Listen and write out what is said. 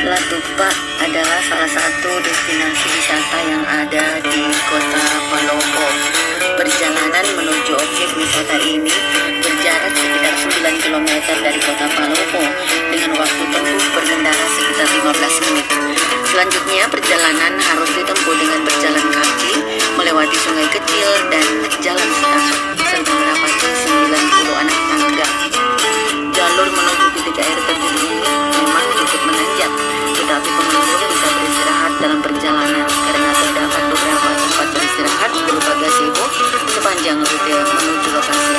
Latupa adalah salah satu destinasi wisata yang ada di kota Palopo. Perjalanan menuju objek wisata ini berjarak sekitar 9 km dari kota Palopo dengan waktu tempuh berkendara sekitar 15 menit. Selanjutnya perjalanan harus ditempuh dengan berjalan kaki, melewati sungai kecil dan jalan. dalam perjalanan karena terdapat beberapa tempat beristirahat berupa gazebo sepanjang rute menuju lokasi.